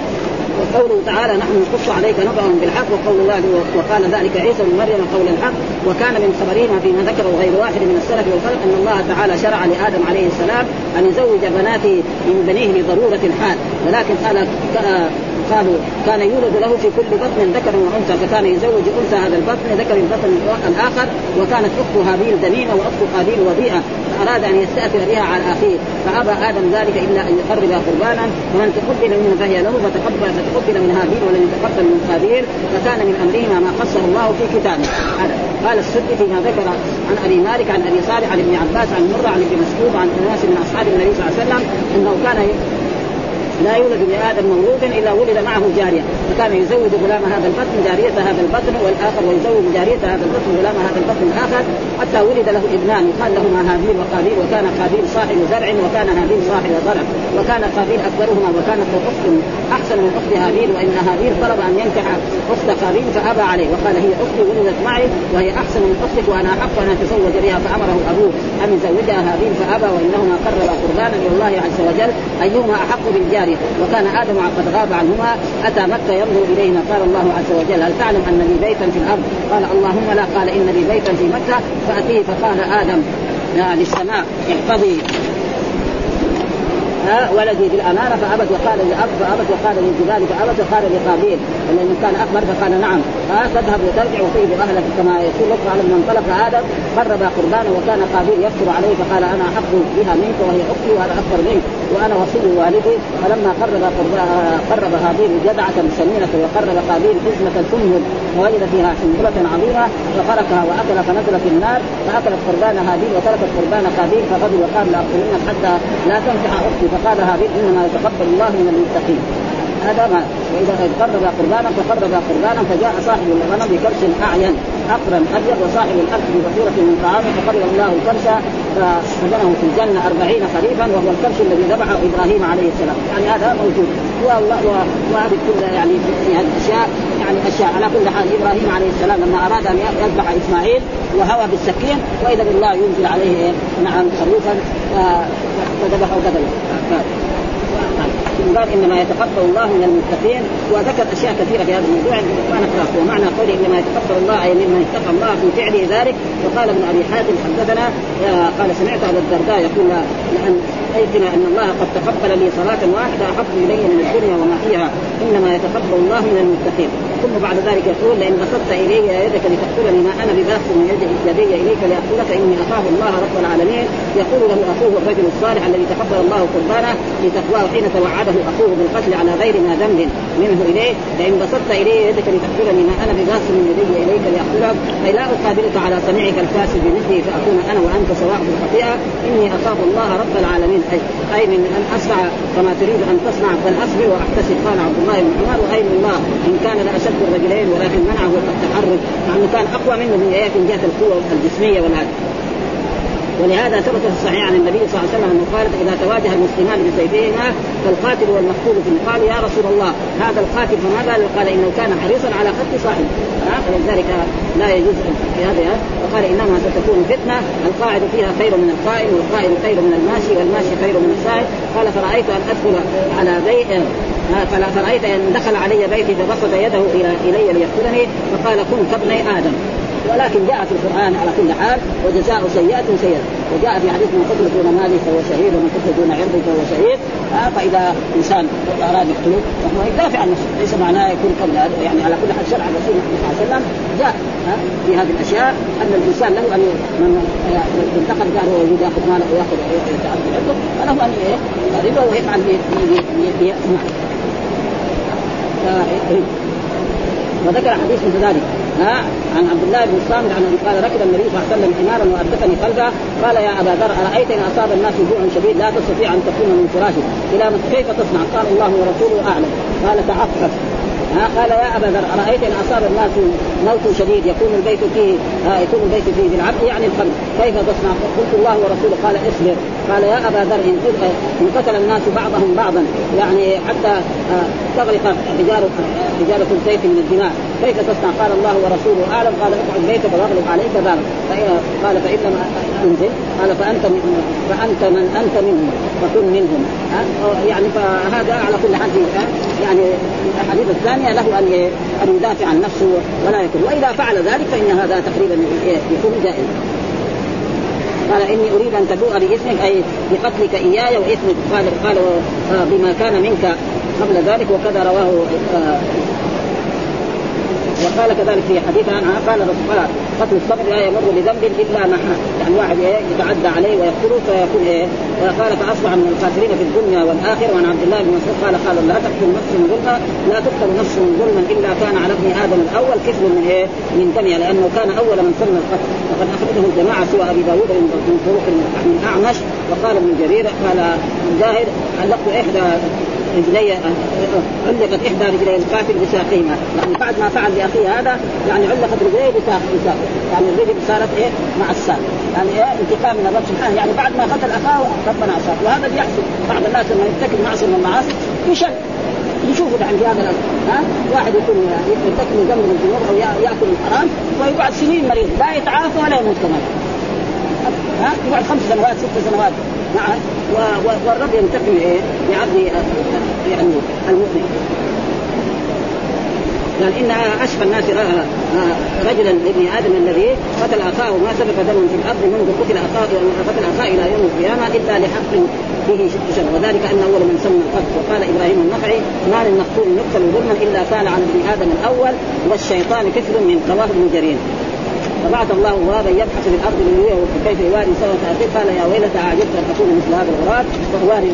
وقوله تعالى نحن نقص عليك نبأهم بالحق وقول الله وقال ذلك عيسى بن مريم قول الحق وكان من خبرهما فيما ذكره غير واحد من السلف والخلق أن الله تعالى شرع لآدم عليه السلام أن يزوج بناته من بنيه لضرورة الحال. ولكن قال قالوا كان يولد له في كل بطن ذكر وأنثى فكان يزوج أنثى هذا البطن ذكر البطن الآخر وكانت اخت هابيل دميمة واخت قابيل وضيئة فأراد أن يستأثر بها على أخيه. فأبى آدم ذلك إلا أن يقرب قربانا فمن تقبل منه فهي له فتقبل فتقبل من هابيل ولم يتقبل من قابيل فكان من أمرهما ما قصه الله في كتابه. قال السدي فيما ذكر عن أبي مالك عن أبي صالح عن ابن عباس عن مرة عن ابن مسعود عن اناس من أصحاب النبي صلى الله عليه وسلم أنه كان لا يولد لادم مولود إلا ولد معه جارية. فكان يزوج غلام هذا البطن جارية هذا البطن والآخر ويزوج جارية هذا البطن غلام هذا البطن الآخر حتى ولد له ابنان. يقال لهما هابيل وقابيل وكان قابيل صاحب زرع وكان هابيل صاحب ضرع وكان قابيل أكبرهما وكانت أخت أحسن من أخت هابيل وإن هابيل طلب أن ينكح أخت قابيل فأبى عليه. وقال هي أختي ولدت معي وهي أحسن من أختك وأنا احق أن أتزوج بها. فأمره أبوه أن يزوجها هابيل فأبى وإنهما قربا قربانا لله عز وجل. أيهما أحق بالجار الجاريه وكان آدم قد غاب عنهما أتى مكة ينظر إليهما قال الله عز وجل هل تعلم أن لي بيتا في الأرض؟ قال اللهم لا قال إن لي بيتا في مكة فأتيه فقال آدم للسماء احفظي. ولدي بالامانه فأبت وقال للارض فأبت وقال للجبال فأبت وقال لقابيل لأنه كان أكبر فقال نعم. ها تذهب وترجع وتجد أهلك كما يقول لك. قال لما انطلق آدم قرب قربانا وكان قابيل يكثر عليه فقال أنا احق بها منك وهي أختي وأنا أكبر منك. وأنا وصي والدي فلما قرب قرب هابيل جدعه سمينه وقرب قابيل حزمه تنهب ووجد فيها حنظله عظيمة ففركها وأكل فنزل في النار فأكلت قربان هابيل وتركت قربان قابيل فغضب وقال لاقتلنك حتى لا تنكح أختي. فقال هابيل إنما يتقبل الله من المتقين. هذا ما وإذا قرب قربانا فقرب قربانا فجاء صاحب الغنم بكرش أعين. اقرن أبيض وصاحب الأرض ببحيره من طعام فقبل الله الكرش فسجنه في الجنة أربعين خريفا وهو الكرش الذي ذبحه إبراهيم عليه السلام. يعني هذا موجود. وهذه كلها يعني في هذه الاشياء يعني أشياء على كل حال. إبراهيم عليه السلام لما أراد أن يذبح إسماعيل وهوى بالسكين وإذا بالله ينزل عليه نعم خروفا فذبحه قتله قال إنما يتقبل الله من المتقين وذكر أشياء كثيرة في هذا الموضوع. ما نقراه ومعنى قوله إنما يتقبل الله أي ممن اتقى الله في فعله ذلك. وقال ابن أبي حاتم حدثنا قال سمعت ابا الدرداء يقول لأن ايقن أن الله قد تقبل لي صلاة واحدة أحب إلي من الدنيا وما فيها. إنما يتقبل الله من المتقين. ثم بعد ذلك يقول لئن بسطت إلي يدك لتقتلني ما أنا بباسط من يدي إليك لاقتلك إني أخاف الله رب العالمين. يقول له أخوه الرجل الصالح الذي تقبل الله قربانه لتقواه حين توعده أخوه بالقتل على غير ما ذنب منه إليه لئن بسطت إلي يدك لتقتلني ما أنا بباسط من يدي إليك لاقتلك أي لا أقابلك على صنيعك الفاسد بمثلي فأكون أنا وأنت سواء في الخطيئه إني أخاف الله رب العالمين. اي أي من أن اصنع كما تريد أن تصنع بل أصبر وأحتسب. قال عبد الله بن عمر واي الله إن كان لأشد الرجلين ولكن منعه التحرك مع إنه كان أقوى منه من من جهة القوة الجسمية والهذا ولهذا ثبت في الصحيح عن النبي صلى الله عليه وسلم انه قال إذا تواجه المسلمان بسيفيهما فالقاتل والمقتول في قال يا رسول الله هذا القاتل فما بال؟ قال إنه كان حريصا على قتل صاحبه. فلذلك لا يجوز في هذا وقال إنما ستكون فتنة القاعد فيها خير من القائم والقائم خير من الماشي والماشي خير من السائل. قال فرأيت أن أدخل على بيت فرأيت أن دخل علي بيتي فبسط يده إلى إلي ليقتلني فقال كن كابني آدم. ولكن جاء في القرآن على كل حال وجزاء سيئة سيئة. وجاء في حديث من قتل دون ماله فهو شهيد ومن قتل دون عرضه فهو شهيد. فإذا إنسان أراد يقتله فهو يدافع عن نفسه. ليس معناه يكون قبل يعني على كل حال شرع الرسول صلى الله عليه وسلم جاء في هذه الأشياء أن الإنسان له أن من انتقد قال هو ياخذ ماله وياخذ يتعدى عرضه فله أن يضربه ويفعل بيسمع وذكر حديث مثل ذلك. ها؟ عن عبد الله بن الصامت عن قال ركب النبي صلى الله عليه وسلم حمارا وارتقني خلفه. قال يا أبا ذر أرأيت إن أصاب الناس جوع شديد؟ لا تستطيع أن تقوم من فراشك إلى كيف تصنع؟ قال الله ورسوله أعلم. قال تعفف. ها؟ قال يا أبا ذر أرأيت إن أصاب الناس موت شديد؟ يكون البيت فيه يكون البيت فيه بالعبد يعني الخمر. كيف تصنع؟ قلت الله ورسوله. قال اصبر. قال يا أبا ذر إن قتل الناس بعضهم بعضا يعني حتى تغرق حجاره حجاره الزيت من الدماء. كيف تصنع؟ قال الله ورسوله أعلم. قال اقعد بيتك واغلق عليك بابك قال فان لم أنزل. قال فأنت فأنت من أنت منهم فكن منهم. يعني فهذا على كل حال يعني الأحاديث الثانية له أن أن يدافع عن نفسه ولا يكون. وإذا فعل ذلك فإن هذا تقريبا يكون جائز. قال إني أريد أن تبوء باثمك أي بقتلك إياي واثمك قال قال بما كان منك قبل ذلك وكذا رواه وقال كذلك في حديث عنها قال الرسول قال قتل الصبر لا يمر بذنب إلا محا يعني واحد إيه يتعدى عليه ويقتله فيكون إيه وقال فاصبح من الخاسرين في الدنيا والآخرة. وعن عبد الله بن مسعود قال قال لا تقتل نفس ظلما لا تقتل نفس ظلما إلا كان على ابن آدم الأول كفل من إيه من دمها لأنه كان أول من سن القتل. وقد أخرجه الجماعة سوى أبي داوود من طرق من أعمش وقال ابن جرير قال مجاهد علقت إحدى رجلي علقت إحدى رجلي القاتل بساقيهما يعني بعد ما فعل لأخيه هذا يعني علقت رجليه بساق بساق يعني الرجل صارت إيه؟ مع الساق يعني إيه؟ انتقام من الله سبحانه. يعني بعد ما قتل أخاه ربنا عصاه. وهذا بيحصل بعض الناس لما يرتكب معصيه من المعاصي يشل يشوفوا عند هذا الأمر. ها؟ واحد يكون يرتكب ذنب من الذنوب أو يأكل الحرام ويقعد سنين مريض. لا يتعافى ولا يموت كمان. ها؟ يقعد خمس سنوات ست سنوات. مع والرب ينتقم إيه بعبد يعني المؤمن. قال إن اشقى الناس رجلا لابن آدم الذي قتل أخاه ما سبق دم في الأرض منذ قتل أخاه قتل أخاه إلى يوم القيامة إلا لحق فيه شر وذلك أن أول من سمى القتل. وقال إبراهيم النخعي ما للمقتول يقتل ظلما إلا كان على ابن آدم الأول والشيطان كفر من رواه ابن جرير. فبعث الله غرابا يبحث في الأرض ليريه كيف يواري سوءة اخيه قال يا ويلتى اعجبت ان اكون مثل هذا الغراب فاواري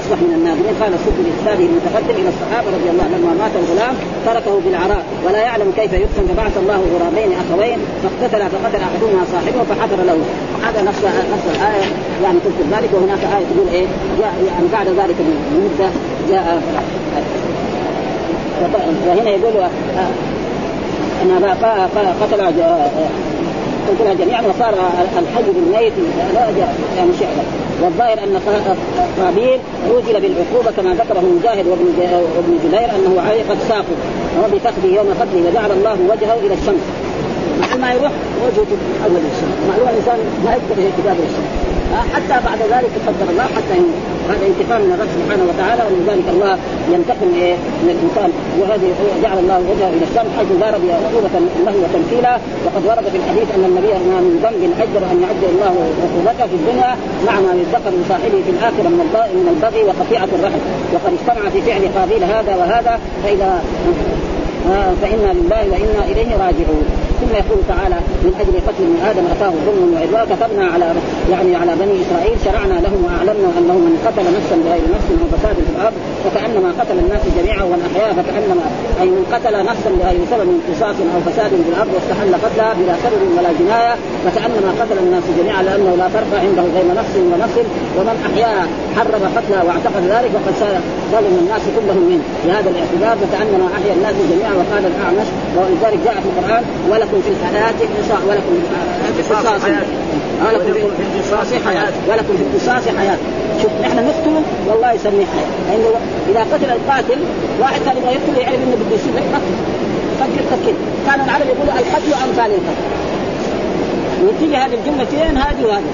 اصبح من النادمين قال الصدق باسناده المتقدم إلى الصحابه رضي الله عنهم لما مات الغلام تركه بالعراء ولا يعلم كيف يدفن فبعث الله غرابين اخوين فاقتتل فقتل احدهما صاحبه فحفر له هذا نفس نفس الايه يعني تذكر ذلك وهناك إيه تقول إيه جاء يعني بعد ذلك المده جاء وهنا يقول ان قتل قتلها جميعا وصار الحي بالميت. يعني شعرا والظاهر أن قابيل عوجل بالعقوبة كما ذكره مجاهد وابن وابن جبير أنه علقت ساقه. بفخذه يوم قتله وجعل الله وجهه إلى الشمس. ما يروح وجهه أول الشمس. معلومه الانسان ما يقدر كتاب الشمس. حتى بعد ذلك قدر الله حتى هذا انتقام من الرب سبحانه وتعالى ولذلك الله ينتقم إيه من الإنسان. وهذه جعل الله وجهه إلى الشام حيث ضرب عقوبه له وتمثيلا. وقد ورد في الحديث أن النبي ما من ذنب أجر أن يعجل الله عقوبته في الدنيا مع ما يذكر لصاحبه في الآخرة من من البغي وقطيعه الرحم. وقد اجتمع في فعل قابيل هذا وهذا فإذا آه، فإنا لله وإنا إليه راجعون. ثم يقول تعالى من أجل قتل من آدم أتاه ظلم وعدوان كتبنا على يعني على بني إسرائيل شرعنا لهم وأعلمنا أنه من قتل نفسا بغير نفس أو فساد في الأرض فكأنما قتل الناس جميعا والأحياء فكأنما أي من قتل نفسا بغير سبب قصاص أو فساد في الأرض واستحل قتلها بلا سبب ولا جناية فكأنما قتل الناس جميعا لأنه لا فرق عنده بين نفس ونفس ومن احياها حرم قتلها واعتقد ذلك وقد ظلم الناس كلهم منه. بهذا الاعتبار فكأنما أحيا الناس جميعا وقال الأعمش ولذلك جاء في القرآن ولكم في الحياة قصاص ولكم في القصاص ولكم في القصاص حياة. ولكم في القصاص شوف نحن نقتله والله يسميه حياة. لأنه إذا قتل القاتل واحد كان يبغى يقتل يعرف إنه بده يصير قتل. قد يقتل كان العرب يقولوا القتل أمثال القتل. وتيجي هذه الجملة فين؟ هذه وهذه.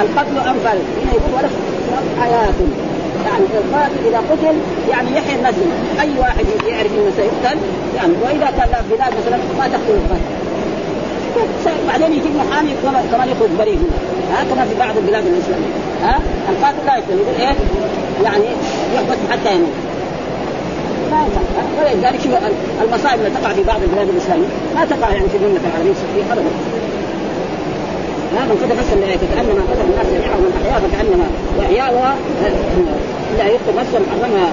القتل أمثال. هنا يقول ولكم حياه يعني القاتل إذا قتل يعني يحيى الناس أي واحد يعرف إنه سيقتل يعني وإذا كان له بلاد مثلا ما تقتل القاتل. بعدين يجي محامي كمان يخرج بريء ها كما في بعض البلاد الإسلامية. ها القاتل لا يقتل يقول إيه؟ يعني يحبس حتى يموت. ولذلك شوف المصائب اللي تقع في بعض البلاد الإسلامية. ما تقع يعني في المملكه العربية السعودية ابدا. من قتل نفسا كانما قتل الناس جميعا ومن احياها فكأنما احياها لا يقتل نفسا حرمها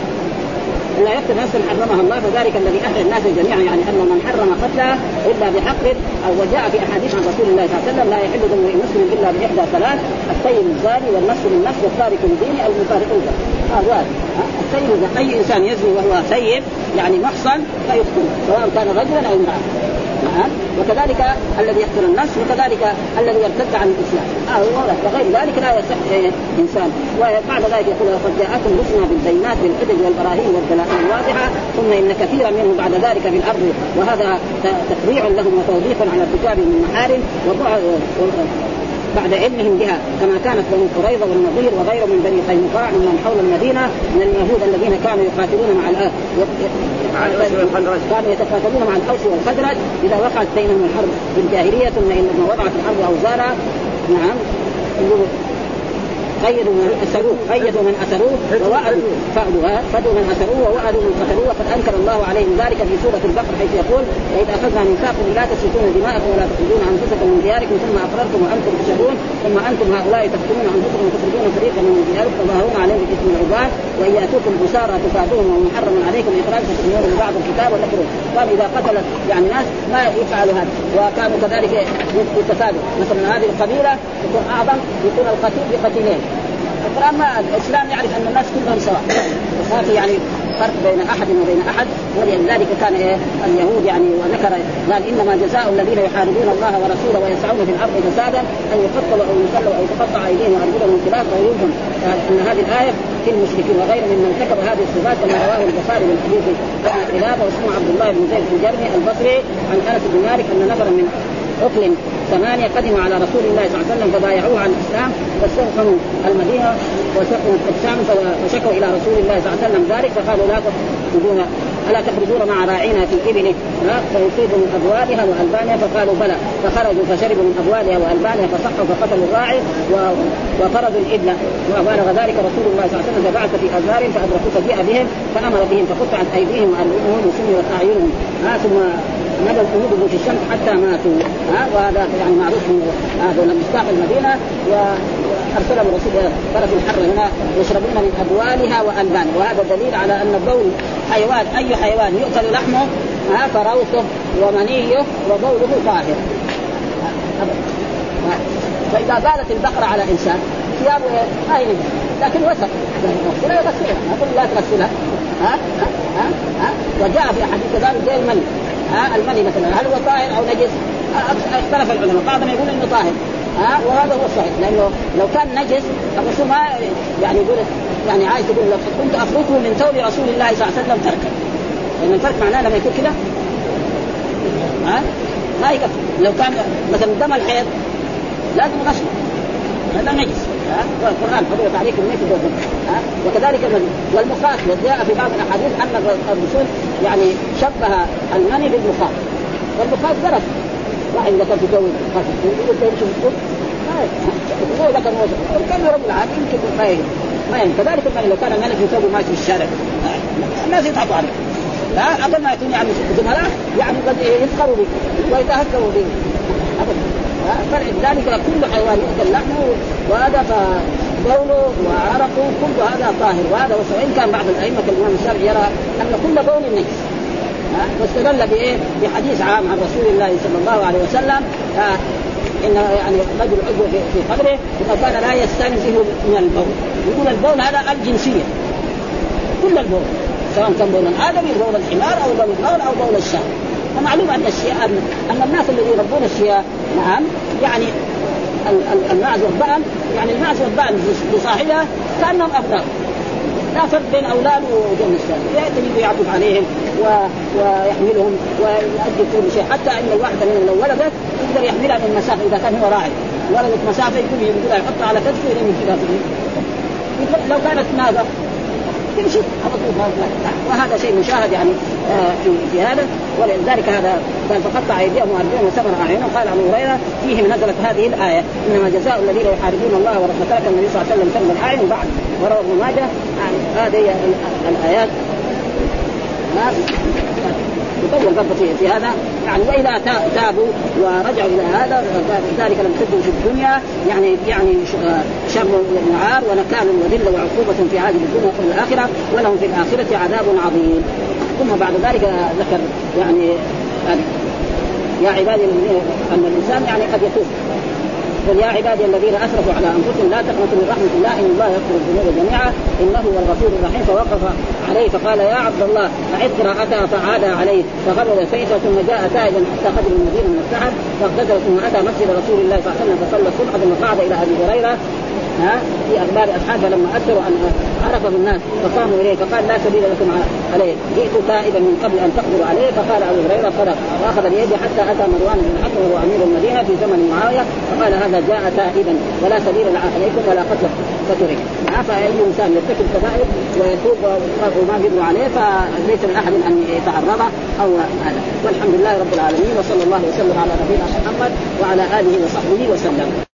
لا يقتل نفسا حرمها الله فذلك الذي احيا الناس جميعا يعني أن من حرم قتلها إلا بحق أو وجاء في أحاديث عن رسول الله صلى الله عليه وسلم لا يحل دم مسلم إلا بإحدى ثلاث الطيب الزاني والنفس بالنفس والتارك لدينه المفارق الزاني هذا السيد أي إنسان يزني وهو سيد يعني محصن فيقتل سواء كان رجلا أو امرأة. نعم؟ وكذلك الذي يقتل النفس وكذلك الذي يرتد عن الإسلام. آه وغير ذلك لا يصح إنسان. وبعد ذلك يقول وقد جاءكم رسلنا بالبينات بالحجج والبراهين والدلائل الواضحة ثم إن كثيرا منهم بعد ذلك في الأرض. وهذا تقريع لهم وتوضيح على ارتكاب من محارم بعد علمهم بها كما كانت بنو قريظة والنظير وغيرهم من بني قينقاع ممن حول المدينة من اليهود الذين كانوا يقاتلون مع الآن كانوا يتقاتلون مع الاوس والخزرج إذا وقعت بينهم الحرب في الجاهلية ثم انما وضعت الحرب اوزارها نعم. قيدوا من اسروه قيدوا من اسروه ووعدوا فعلوا فدوا من اسروه ووعدوا من قتلوه وقد أنكر الله عليهم ذلك في سورة البقرة حيث يقول وإذ أخذنا ميثاقكم لا تسفكون دماءكم ولا تخرجون أنفسكم من دياركم ثم أقررتم وأنتم تشهدون ثم أنتم هؤلاء تقتلون أنفسكم وتخرجون فريقا من دياركم تظاهرون عليهم باثم العباد وإن يأتوكم بشارى تفادوهم ومحرم عليكم إخراج تؤمنون ببعض الكتاب وتكفرون قال إذا قتل يعني ناس ما يفعلوا هذا وكانوا كذلك يتفادوا. مثلا هذه القبيلة يكون أعظم يكون القتيل بقتيلين. القرآن ما الإسلام يعرف أن الناس كلهم سواء. ما في يعني فرق بين أحد وبين أحد ولذلك كان إيه؟ اليهود يعني وذكر قال إنما جزاء الذين يحاربون الله ورسوله ويسعون في الأرض فسادا أن يقتلوا أو يصلوا أو تقطع أيديهم وأرجلهم من خلاف ان هذه الآية في المشركين وغير ممن ارتكب هذه الصفات كما رواه البخاري من حديث خلافه واسمه عبد الله بن زيد الجرمي البصري عن أنس بن مالك أن نفرا من عقل ثمانية قدموا على رسول الله صلى الله عليه وسلم فبايعوه على الإسلام فاستوطنوا المدينة وسقوا الشام فشكوا إلى رسول الله صلى الله عليه وسلم ذلك فقالوا لا تخرجون ألا تخرجون مع راعينا في إبله؟ فيصيب من أبوالها وألبانها فقالوا بلى. فخرجوا فشربوا من أبوالها وألبانها فصحوا فقتلوا الراعي وطردوا الإبل. وبالغ ذلك رسول الله صلى الله عليه وسلم فبعث في ازارهم فادركوا فجيء بهم فأمر بهم فقطعت أيديهم وارجلهم وسميت أعينهم. ثم مدى قلوبهم في الشمس حتى ماتوا. ها وهذا يعني معروف هذا مفتاح المدينة وارسله الرسول طرف الحر هنا يشربون من أبوالها وألبانها. وهذا دليل على أن البول حيوان أي حيوان يؤكل لحمه ها فروثه ومنيه وبوله طاهر. فإذا بالت البقرة على إنسان ثيابه ما هي لكن وسط. يغسلها يغسلها. ما كل لا تغسلها. ها ها ها؟ وجاء في احاديث ذلك زي المني ها المني مثلا هل هو طاهر أو نجس؟ اختلف العلماء بعضهم يقول إنه طاهر ها وهذا هو الصحيح لأنه لو كان نجس الرسول ما يعني يقول يعني عايز تقول لو كنت افركه من ثوب رسول الله صلى الله عليه وسلم تركه لأن الفرق معناه لما يكون كده؟ ها؟ ما يكفي. لو كان مثلا دم الحيض لازم غسله هذا نجس. والقرآن حرمت عليكم الميتة والدم وكذلك المني والمخاط وجاء في بعض الأحاديث أن الرسول يعني شبه المني بالمخاط والمخاط درس. واحد كان في جو خاص يقول له يمشي بالسوق هو اذا كان كان رب العالمين يمكن ما ما كذلك المني لو كان الملك يسوي ماشي في الشارع. الناس يضحكوا عليه. لا قبل ما يكون يعني زملاء يعني قد يفخروا به ويتهكموا به. فلذلك كل حيوان يؤكل لحمه وهذا فبوله وعرقه كل هذا طاهر. وهذا وان كان بعض الأئمة كالإمام الشافعي يرى أن كل بول نجس واستدل بإيه؟ بحديث عام عن رسول الله صلى الله عليه وسلم. إن يعني رجل عذب في قبره اذا كان لا يستنزه من البول. يقول البول هذا للجنسية. كل البول سواء كان بول الادمي بول الحمار أو بول البول أو بول الشاة ومعلوم أن الشياء ان الناس الذين يربون الشياء نعم يعني المعز والضأن يعني المعز والضأن لصاحبها كأنهم ابناء لا فرق بين اولاده وبين الشاة يجب يعطف عليهم و... ويحملهم ويؤدي كل شيء. حتى إن الواحده من لو ولدت يقدر يحملها من مسافة إذا كان هو راعي. ولدت مسافة يقول يحطها على كتفه ويرمي كذا لو كانت ناقه تمشي وهذا شيء مشاهد يعني آه، في هذا ولذلك هذا قال فقطع ايديهم وارجلهم وسمر اعينهم قال أبو هريرة فيهم نزلت هذه الآية إنما جزاء الذين يحاربون الله ورسوله ترك النبي صلى الله عليه وسلم سلم الاعين بعد. وروى ابن ماجه هذه الآيات. برضه في, في هذا يعني واذا تابوا ورجعوا إلى هذا ذلك لم تكن في الدنيا. يعني يعني شر وعار ونكال وذلة وعقوبة في هذه الدنيا وفي الآخرة ولهم في الآخرة عذاب عظيم. ثم بعد ذلك ذكر يعني, يعني يا عبادي أن الإنسان يعني قد يتوب. قل يا عبادي الذين أسرفوا على أنفسهم لا تقنطوا من رحمة الله إن الله يغفر الذنوب جميعا إنه هو الغفور الرحيم فوقف عليه فقال يا عبد الله أعد قراءتها فعاد عليه فغرد سيفه ثم جاء تائبا حتى قدم المدينة من السحر فاغتسل ثم أتى مسجد رسول الله صلى الله عليه وسلم فصلى الصبح ثم قعد إلى أبي هريرة. ها؟ في أخبار اصحابه لما اثروا أن عرفه الناس فقاموا إليه فقال لا سبيل لكم عليه. جئت تائبا من قبل أن تقدروا عليه فقال أبو هريرة صدق. وأخذ بيده حتى أتى مروان بن الحكم وهو أمير المدينة في زمن معاوية فقال هذا جاء تائبا ولا سبيل عليكم ولا قتل فترك فاي إنسان يرتكب كبائر ويتوب وما قدروا عليه فليس لاحد أن يتعرض أو هذا. والحمد لله رب العالمين وصلى الله وسلم على نبينا محمد وعلى آله وصحبه وسلم.